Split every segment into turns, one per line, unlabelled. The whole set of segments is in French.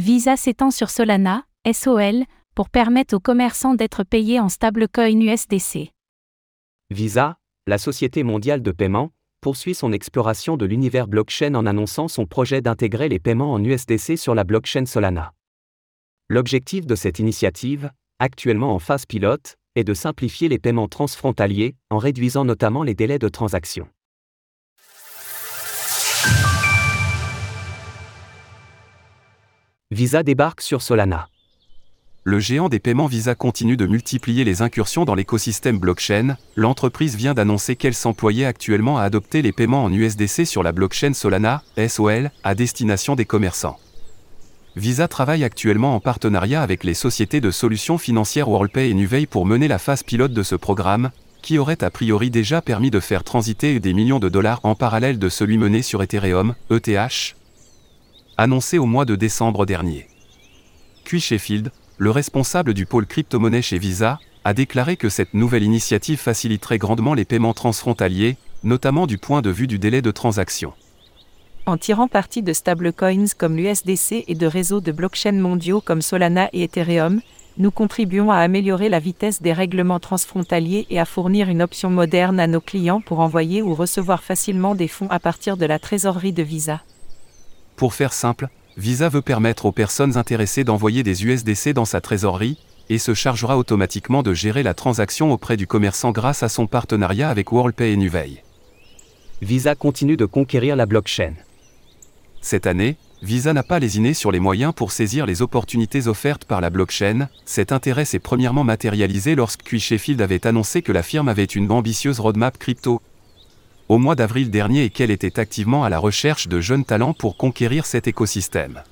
Visa s'étend sur Solana, SOL, pour permettre aux commerçants d'être payés en stablecoin USDC.
Visa, la société mondiale de paiement, poursuit son exploration de l'univers blockchain en annonçant son projet d'intégrer les paiements en USDC sur la blockchain Solana. L'objectif de cette initiative, actuellement en phase pilote, est de simplifier les paiements transfrontaliers, en réduisant notamment les délais de transaction. Visa débarque sur Solana.
Le géant des paiements Visa continue de multiplier les incursions dans l'écosystème blockchain. L'entreprise vient d'annoncer qu'elle s'employait actuellement à adopter les paiements en USDC sur la blockchain Solana, SOL, à destination des commerçants. Visa travaille actuellement en partenariat avec les sociétés de solutions financières WorldPay et Nuvei pour mener la phase pilote de ce programme, qui aurait a priori déjà permis de faire transiter des millions de dollars en parallèle de celui mené sur Ethereum, ETH, annoncé au mois de décembre dernier. Quy Sheffield, le responsable du pôle crypto-monnaie chez Visa, a déclaré que cette nouvelle initiative faciliterait grandement les paiements transfrontaliers, notamment du point de vue du délai de transaction.
En tirant parti de stablecoins comme l'USDC et de réseaux de blockchain mondiaux comme Solana et Ethereum, nous contribuons à améliorer la vitesse des règlements transfrontaliers et à fournir une option moderne à nos clients pour envoyer ou recevoir facilement des fonds à partir de la trésorerie de Visa.
Pour faire simple, Visa veut permettre aux personnes intéressées d'envoyer des USDC dans sa trésorerie, et se chargera automatiquement de gérer la transaction auprès du commerçant grâce à son partenariat avec WorldPay et Nuvei.
Visa continue de conquérir la blockchain.
Cette année, Visa n'a pas lésiné sur les moyens pour saisir les opportunités offertes par la blockchain. Cet intérêt s'est premièrement matérialisé lorsque Sheffield avait annoncé que la firme avait une ambitieuse roadmap crypto au mois d'avril dernier et qu'elle était activement à la recherche de jeunes talents pour conquérir cet écosystème.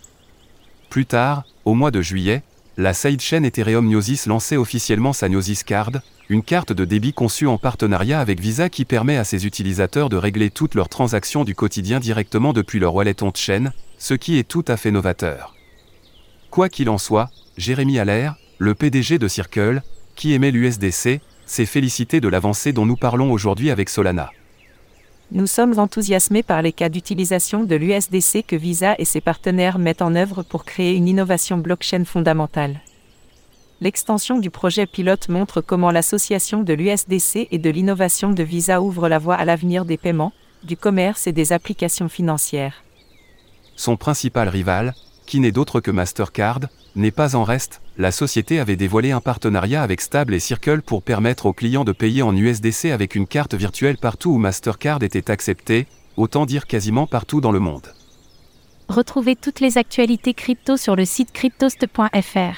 Plus tard, au mois de juillet, la sidechain Ethereum Gnosis lançait officiellement sa Gnosis Card, une carte de débit conçue en partenariat avec Visa qui permet à ses utilisateurs de régler toutes leurs transactions du quotidien directement depuis leur wallet on-chain, ce qui est tout à fait novateur. Quoi qu'il en soit, Jérémy Allaire, le PDG de Circle, qui aimait l'USDC, s'est félicité de l'avancée dont nous parlons aujourd'hui avec Solana.
Nous sommes enthousiasmés par les cas d'utilisation de l'USDC que Visa et ses partenaires mettent en œuvre pour créer une innovation blockchain fondamentale. L'extension du projet pilote montre comment l'association de l'USDC et de l'innovation de Visa ouvre la voie à l'avenir des paiements, du commerce et des applications financières.
Son principal rival, qui n'est d'autre que Mastercard, n'est pas en reste, la société avait dévoilé un partenariat avec Stable et Circle pour permettre aux clients de payer en USDC avec une carte virtuelle partout où Mastercard était accepté, autant dire quasiment partout dans le monde.
Retrouvez toutes les actualités crypto sur le site cryptost.fr.